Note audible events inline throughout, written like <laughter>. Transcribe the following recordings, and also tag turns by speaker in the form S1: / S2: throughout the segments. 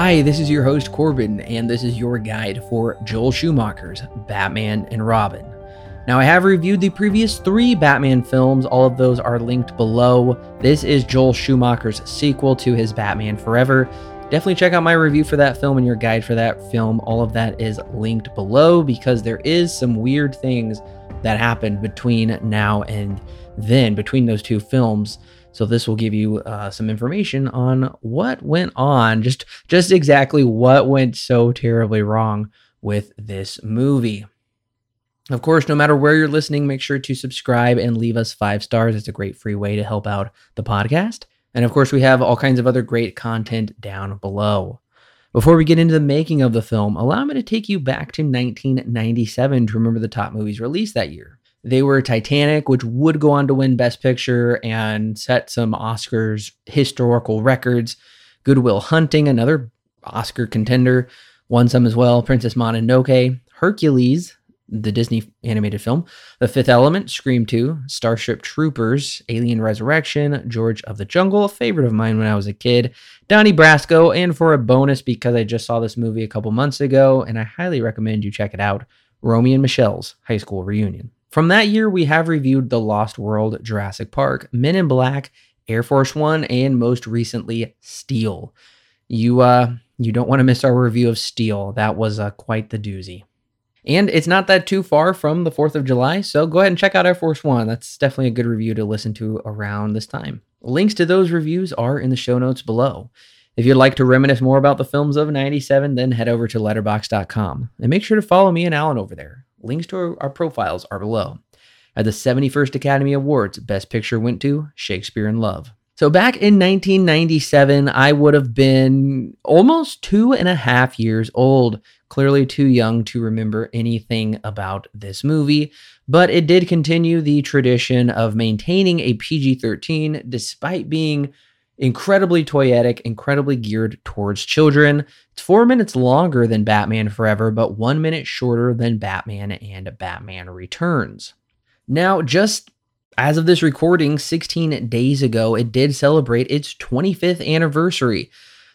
S1: Hi, this is your host Corbin, and this is your guide for Joel Schumacher's Batman and Robin. Now, I have reviewed the previous three Batman films, all of those are linked below. This is Joel Schumacher's sequel to his Batman Forever. Definitely check out my review for that film and your guide for that film. All of that is linked below because there is some weird things that happened between now and then, between those two films. So this will give you uh, some information on what went on, just just exactly what went so terribly wrong with this movie. Of course, no matter where you're listening, make sure to subscribe and leave us five stars. It's a great free way to help out the podcast. And of course, we have all kinds of other great content down below. Before we get into the making of the film, allow me to take you back to 1997 to remember the top movies released that year. They were Titanic, which would go on to win Best Picture and set some Oscars historical records. Good Will Hunting, another Oscar contender, won some as well. Princess Mononoke, Hercules, the Disney animated film, The Fifth Element, Scream 2, Starship Troopers, Alien Resurrection, George of the Jungle, a favorite of mine when I was a kid, Donnie Brasco, and for a bonus because I just saw this movie a couple months ago and I highly recommend you check it out, Romy and Michelle's High School Reunion. From that year, we have reviewed The Lost World, Jurassic Park, Men in Black, Air Force One, and most recently, Steel. You uh, you don't want to miss our review of Steel. That was uh, quite the doozy. And it's not that too far from the 4th of July, so go ahead and check out Air Force One. That's definitely a good review to listen to around this time. Links to those reviews are in the show notes below. If you'd like to reminisce more about the films of 97, then head over to letterboxd.com and make sure to follow me and Alan over there. Links to our, profiles are below. At the 71st Academy Awards, Best Picture went to Shakespeare in Love. So back in 1997, I would have been almost two and a half years old. Clearly too young to remember anything about this movie, but it did continue the tradition of maintaining a PG 13 despite being incredibly toyetic, incredibly geared towards children. It's four minutes longer than Batman Forever, but one minute shorter than Batman and Batman Returns. Now, just as of this recording, 16 days ago, it did celebrate its 25th anniversary.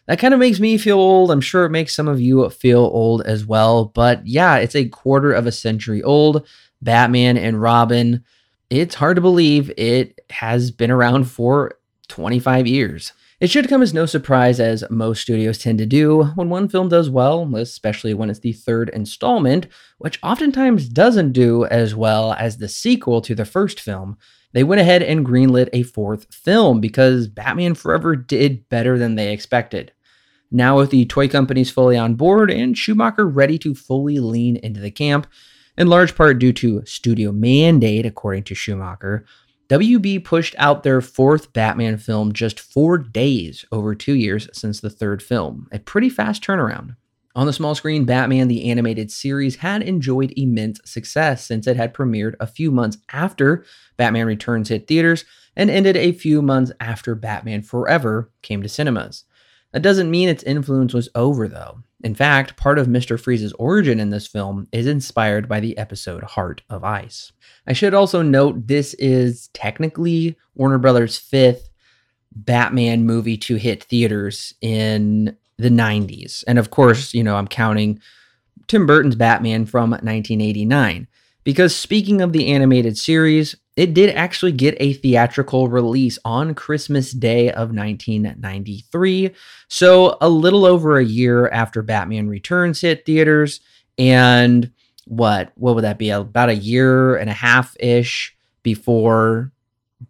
S1: That kind of makes me feel old. I'm sure it makes some of you feel old as well. But yeah, it's a quarter of a century old. Batman and Robin. It's hard to believe it has been around for 25 years. It should come as no surprise, as most studios tend to do, when one film does well, especially when it's the third installment, which oftentimes doesn't do as well as the sequel to the first film. They went ahead and greenlit a fourth film because Batman Forever did better than they expected. Now, with the toy companies fully on board and Schumacher ready to fully lean into the camp, in large part due to studio mandate, according to Schumacher, WB pushed out their fourth Batman film just four days over two years since the third film, a pretty fast turnaround. On the small screen, Batman the Animated Series had enjoyed immense success since it had premiered a few months after Batman Returns hit theaters and ended a few months after Batman Forever came to cinemas. That doesn't mean its influence was over, though. In fact, part of Mr. Freeze's origin in this film is inspired by the episode Heart of Ice. I should also note this is technically Warner Brothers' fifth Batman movie to hit theaters in the 90s. And of course, you know, I'm counting Tim Burton's Batman from 1989. Because speaking of the animated series, it did actually get a theatrical release on Christmas Day of 1993. So, a little over a year after Batman Returns hit theaters. And what, what would that be? About a year and a half ish before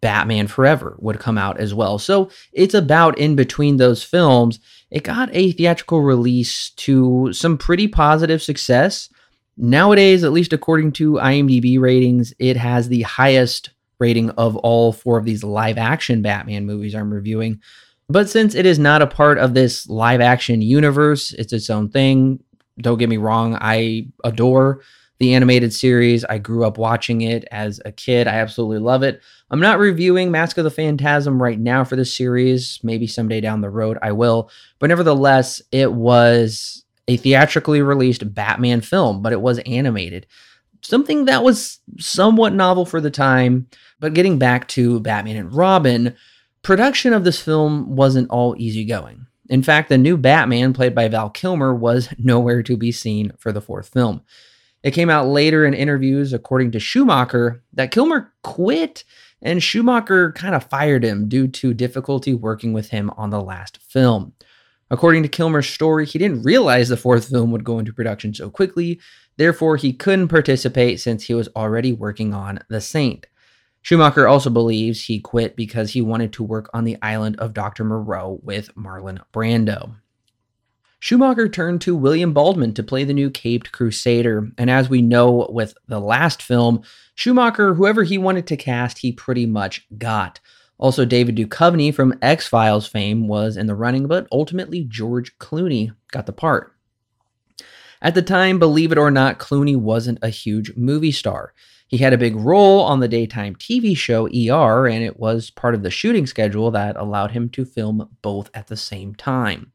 S1: Batman Forever would come out as well. So, it's about in between those films. It got a theatrical release to some pretty positive success. Nowadays, at least according to IMDb ratings, it has the highest rating of all four of these live action Batman movies I'm reviewing. But since it is not a part of this live action universe, it's its own thing. Don't get me wrong, I adore the animated series. I grew up watching it as a kid. I absolutely love it. I'm not reviewing Mask of the Phantasm right now for this series. Maybe someday down the road I will. But nevertheless, it was a theatrically released Batman film, but it was animated. Something that was somewhat novel for the time. But getting back to Batman and Robin, production of this film wasn't all easygoing. In fact, the new Batman, played by Val Kilmer, was <laughs> nowhere to be seen for the fourth film. It came out later in interviews, according to Schumacher, that Kilmer quit and Schumacher kind of fired him due to difficulty working with him on the last film. According to Kilmer's story, he didn't realize the fourth film would go into production so quickly, therefore, he couldn't participate since he was already working on The Saint. Schumacher also believes he quit because he wanted to work on the island of Dr. Moreau with Marlon Brando. Schumacher turned to William Baldwin to play the new Caped Crusader, and as we know with the last film, Schumacher, whoever he wanted to cast, he pretty much got. Also, David Duchovny from X Files fame was in the running, but ultimately George Clooney got the part. At the time, believe it or not, Clooney wasn't a huge movie star. He had a big role on the daytime TV show ER, and it was part of the shooting schedule that allowed him to film both at the same time.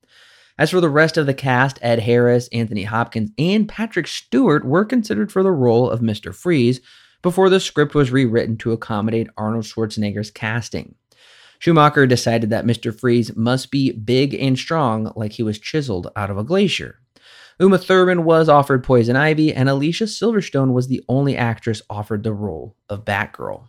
S1: As for the rest of the cast, Ed Harris, Anthony Hopkins, and Patrick Stewart were considered for the role of Mr. Freeze before the script was rewritten to accommodate Arnold Schwarzenegger's casting. Schumacher decided that Mr. Freeze must be big and strong like he was chiseled out of a glacier. Uma Thurman was offered Poison Ivy, and Alicia Silverstone was the only actress offered the role of Batgirl.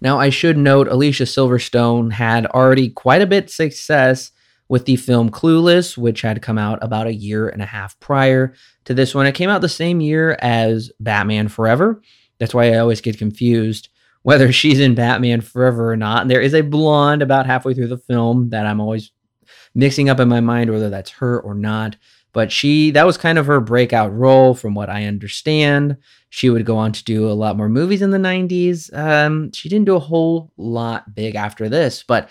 S1: Now, I should note Alicia Silverstone had already quite a bit success with the film Clueless, which had come out about a year and a half prior to this one. It came out the same year as Batman Forever. That's why I always get confused whether <laughs> she's in Batman Forever or not. And there is a blonde about halfway through the film that I'm always mixing up in my mind whether that's her or not. But she, that was kind of her breakout role, from what I understand. She would go on to do a lot more movies in the 90s. Um, she didn't do a whole lot big after this, but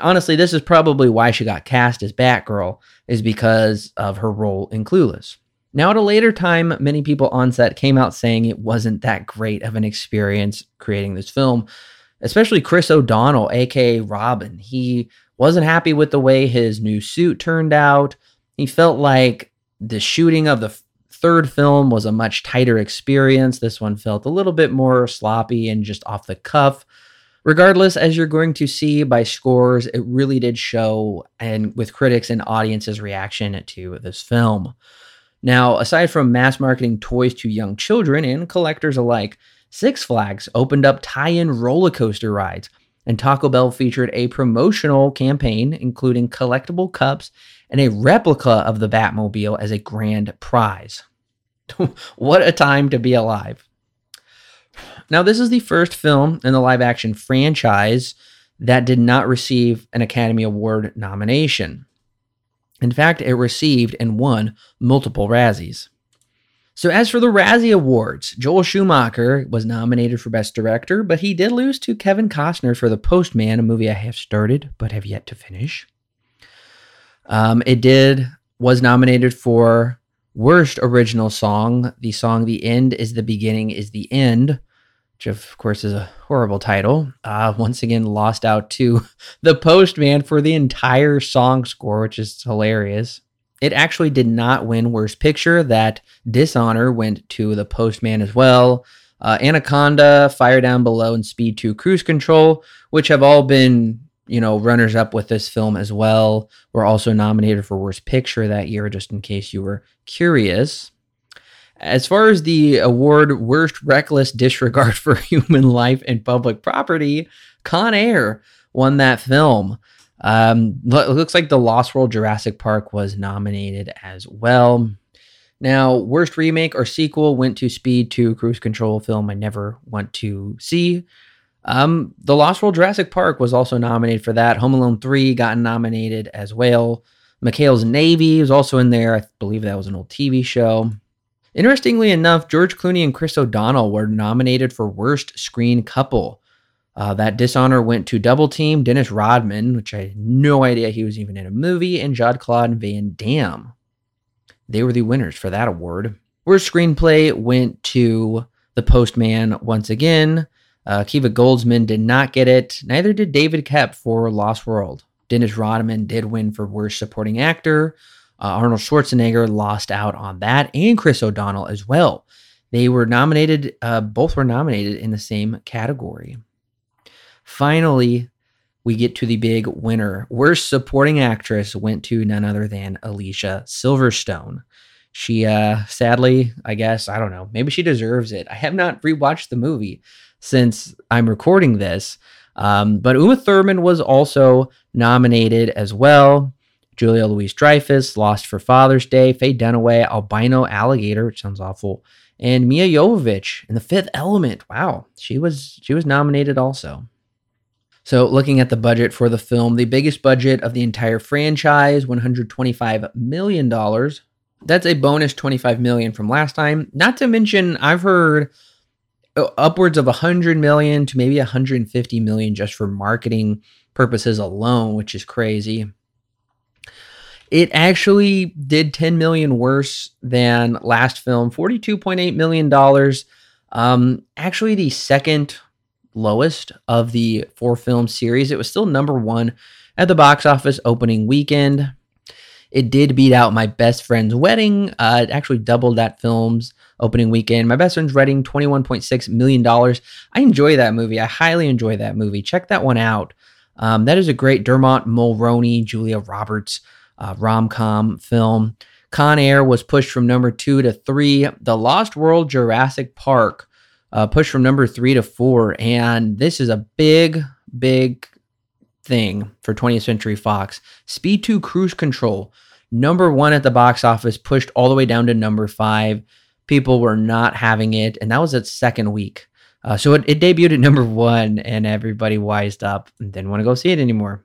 S1: honestly, this is probably why she got cast as Batgirl, is because of her role in Clueless. Now, at a later time, many people on set came out saying it wasn't that great of an experience creating this film, especially Chris O'Donnell, aka Robin. He wasn't happy with the way his new suit turned out. He felt like the shooting of the third film was a much tighter experience. This one felt a little bit more sloppy and just off the cuff. Regardless, as you're going to see by scores, it really did show and with critics and audiences' reaction to this film. Now, aside from mass marketing toys to young children and collectors alike, Six Flags opened up tie in roller coaster rides, and Taco Bell featured a promotional campaign including collectible cups and a replica of the Batmobile as a grand prize. <laughs> what a time to be alive. Now, this is the first film in the live action franchise that did not receive an Academy Award nomination. In fact, it received and won multiple Razzies. So, as for the Razzie Awards, Joel Schumacher was nominated for Best Director, but he did lose to Kevin Costner for The Postman, a movie I have started but have yet to finish. Um, it did was nominated for worst original song. The song "The End is the Beginning is the End," which of course is a horrible title. Uh, once again, lost out to <laughs> "The Postman" for the entire song score, which is hilarious. It actually did not win Worst Picture. That dishonor went to The Postman as well. Uh, Anaconda, Fire Down Below, and Speed 2 Cruise Control, which have all been you know, runners up with this film as well. Were also nominated for Worst Picture that year, just in case you were curious. As far as the award Worst Reckless Disregard <laughs> for Human Life and Public Property, Con Air won that film. Um, looks like the Lost World Jurassic Park was nominated as well. Now, worst remake or sequel went to Speed 2 Cruise Control film I never want to see. Um, the Lost World Jurassic Park was also nominated for that. Home Alone 3 got nominated as well. McHale's Navy was also in there. I believe that was an old TV show. Interestingly enough, George Clooney and Chris O'Donnell were nominated for Worst Screen Couple. Uh, that dishonor went to Double Team, Dennis Rodman, which I had no idea he was even in a movie, and Jean-Claude Van Damme. They were the winners for that award. Worst screenplay went to The Postman once again. Uh, Kiva Goldsman did not get it. Neither did David Koepp for Lost World. Dennis Rodman did win for Worst Supporting Actor. Uh, Arnold Schwarzenegger lost out on that, and Chris O'Donnell as well. They were nominated, uh, both were nominated in the same category. Finally, we get to the big winner. Worst supporting actress went to none other than Alicia Silverstone. She, uh, sadly, I guess, I don't know, maybe she deserves it. I have not rewatched the movie since I'm recording this. Um, but Uma Thurman was also nominated as well. Julia Louis-Dreyfus, Lost for Father's Day, Faye Dunaway, Albino Alligator, which sounds awful, and Mia Jovovich in The Fifth Element. Wow, she was she was nominated also. So, looking at the budget for the film, the biggest budget of the entire franchise, $125 million. That's a bonus 25 million from last time. Not to mention, I've heard uh, upwards of 100 million to maybe 150 million just for marketing purposes alone, which is crazy. It actually did 10 million worse than last film, 42.8 million dollars. Um, actually, the second lowest of the four film series. It was still number one at the box office opening weekend. It did beat out My Best Friend's Wedding. Uh, it actually doubled that film's opening weekend. My Best Friend's Wedding, $21.6 million. I enjoy that movie. I highly enjoy that movie. Check that one out. Um, that is a great Dermot Mulroney, Julia Roberts uh, rom com film. Con Air was pushed from number two to three. The Lost World Jurassic Park uh, pushed from number three to four. And this is a big, big thing for 20th Century Fox. Speed 2 Cruise Control, number one at the box office, pushed all the way down to number five. People were not having it, and that was its second week. Uh, so it, it debuted at <laughs> number one, and everybody wised up and didn't want to go see it anymore.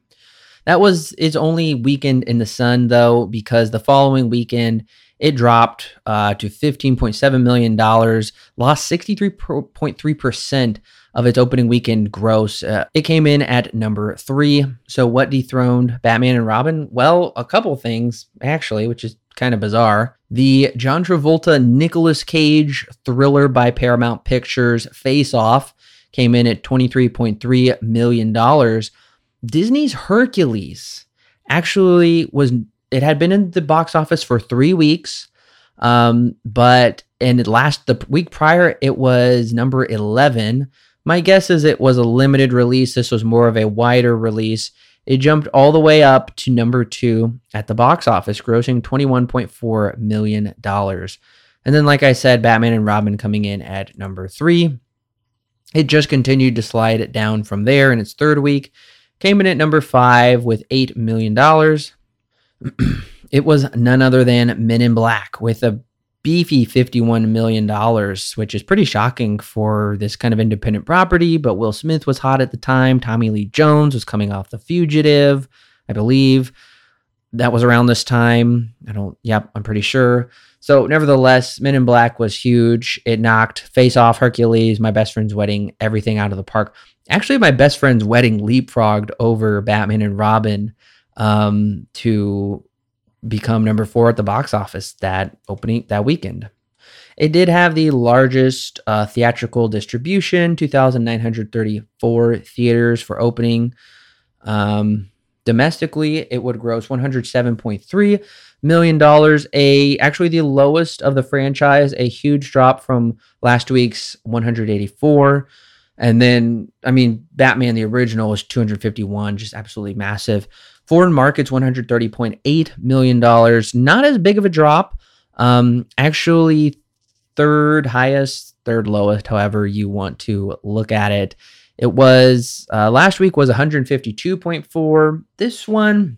S1: That was its only weekend in the sun, though, because the following weekend it dropped uh, to $15.7 million, lost 63.3% of its opening weekend gross. Uh, it came in at number three. So, what dethroned Batman and Robin? Well, a couple things, actually, which is kind of bizarre. The John Travolta Nicolas Cage thriller by Paramount Pictures Face Off came in at $23.3 million. Disney's Hercules actually was it had been in the box office for three weeks, um, but in last the week prior it was number eleven. My guess is it was a limited release. This was more of a wider release. It jumped all the way up to number two at the box office, grossing $21.4 million. And then, like I said, Batman and Robin coming in at number three. It just continued to slide it down from there in its third week. Came in at number five with $8 million. <clears throat> it was none other than Men in Black with a beefy $51 million, which is pretty shocking for this kind of independent property. But Will Smith was hot at the time. Tommy Lee Jones was coming off The Fugitive, I believe. That was around this time. I don't, yep, I'm pretty sure. So, nevertheless, Men in Black was huge. It knocked Face Off, Hercules, My Best Friend's Wedding, everything out of the park. Actually, My Best Friend's Wedding leapfrogged over Batman and Robin um, to become number four at the box office that opening that weekend. It did have the largest uh, theatrical distribution, 2,934 theaters for opening. Um, domestically, it would gross 107.3 million dollars. A actually the lowest of the franchise, a huge drop from last week's 184. And then, I mean, Batman the original was 251, just absolutely massive. Foreign markets, $130.8 million. Not as big of a drop. Um, actually, third highest, third lowest, however you want to look at it. It was uh, last week was 152.4. This one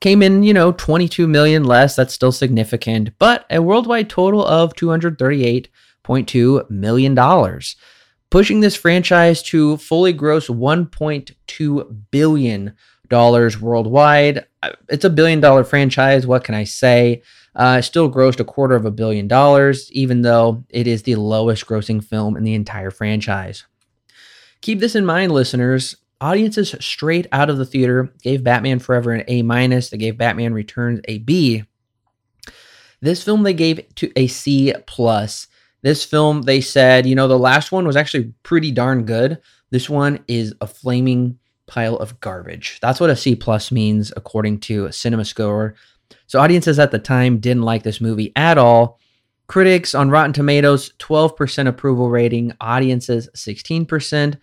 S1: came in, you know, 22 million less. That's still significant, but a worldwide total of 238.2 million dollars, pushing this franchise to fully gross 1.2 billion dollars worldwide. Uh, it's a billion dollar franchise. What can I say? Uh, still grossed a quarter of a billion dollars, even though it is the lowest grossing film in the entire franchise. Keep this in mind, listeners. Audiences straight out of the theater gave Batman Forever an A minus. They gave Batman Returns a B. This film they gave to a C plus. This film they said, you know, the last one was actually pretty darn good. This one is a flaming pile of garbage. That's what a C plus means according to a Cinema Score. So audiences at the time didn't like this movie at all. Critics on Rotten Tomatoes 12% approval rating, audiences 16%.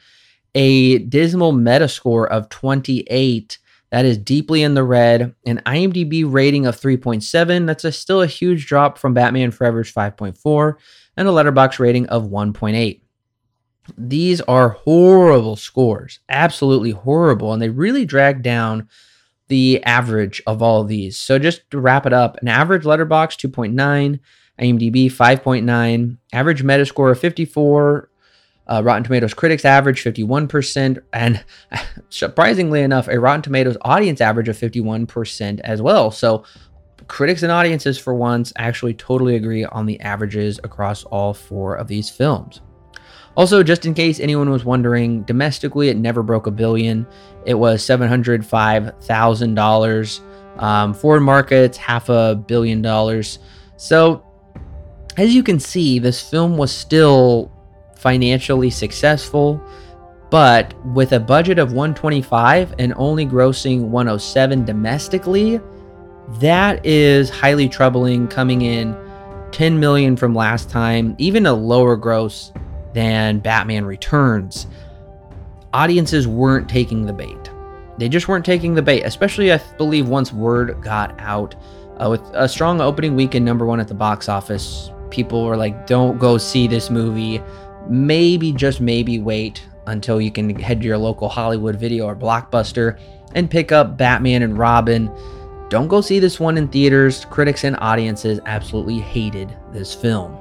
S1: a dismal Metascore of 28. That is deeply in the red. An IMDb rating of 3.7. That's a, still a huge drop from Batman Forever's 5.4, and a Letterboxd rating of 1.8. These are horrible scores, absolutely horrible, and they really drag down the average of all of these. So just to wrap it up, an average Letterboxd 2.9, IMDb 5.9, average Metascore of 54, uh, Rotten Tomatoes critics average 51%, and <laughs> surprisingly enough, a Rotten Tomatoes audience average of 51% as well. So critics and audiences, for once, actually totally agree on the averages across all four of these films. Also, just in case anyone was wondering, domestically it never broke a billion. It was $705,000. Um, foreign markets, half a billion dollars. So, as you can see, this film was still financially successful, but with a budget of 125 and only grossing 107 domestically, that is highly troubling coming in 10 million from last time, even a lower gross than Batman Returns, audiences weren't taking the bait. They just weren't taking the bait, especially, I believe, once word got out. Uh, with a strong opening weekend, number one at the box office, people were like, don't go see this movie. Maybe, just maybe, wait until you can head to your local Hollywood video or blockbuster and pick up Batman and Robin. Don't go see this one in theaters. Critics and audiences absolutely hated this film.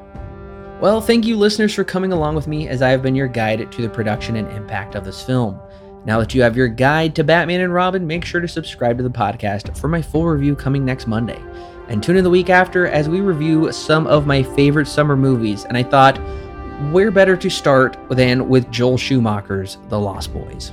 S1: Well, thank you, listeners, for coming along with me as I have been your guide to the production and impact of this film. Now that you have your guide to Batman and Robin, make sure to subscribe to the podcast for my full review coming next Monday. And tune in the week after as we review some of my favorite summer movies. And I thought, where better to start than with Joel Schumacher's The Lost Boys?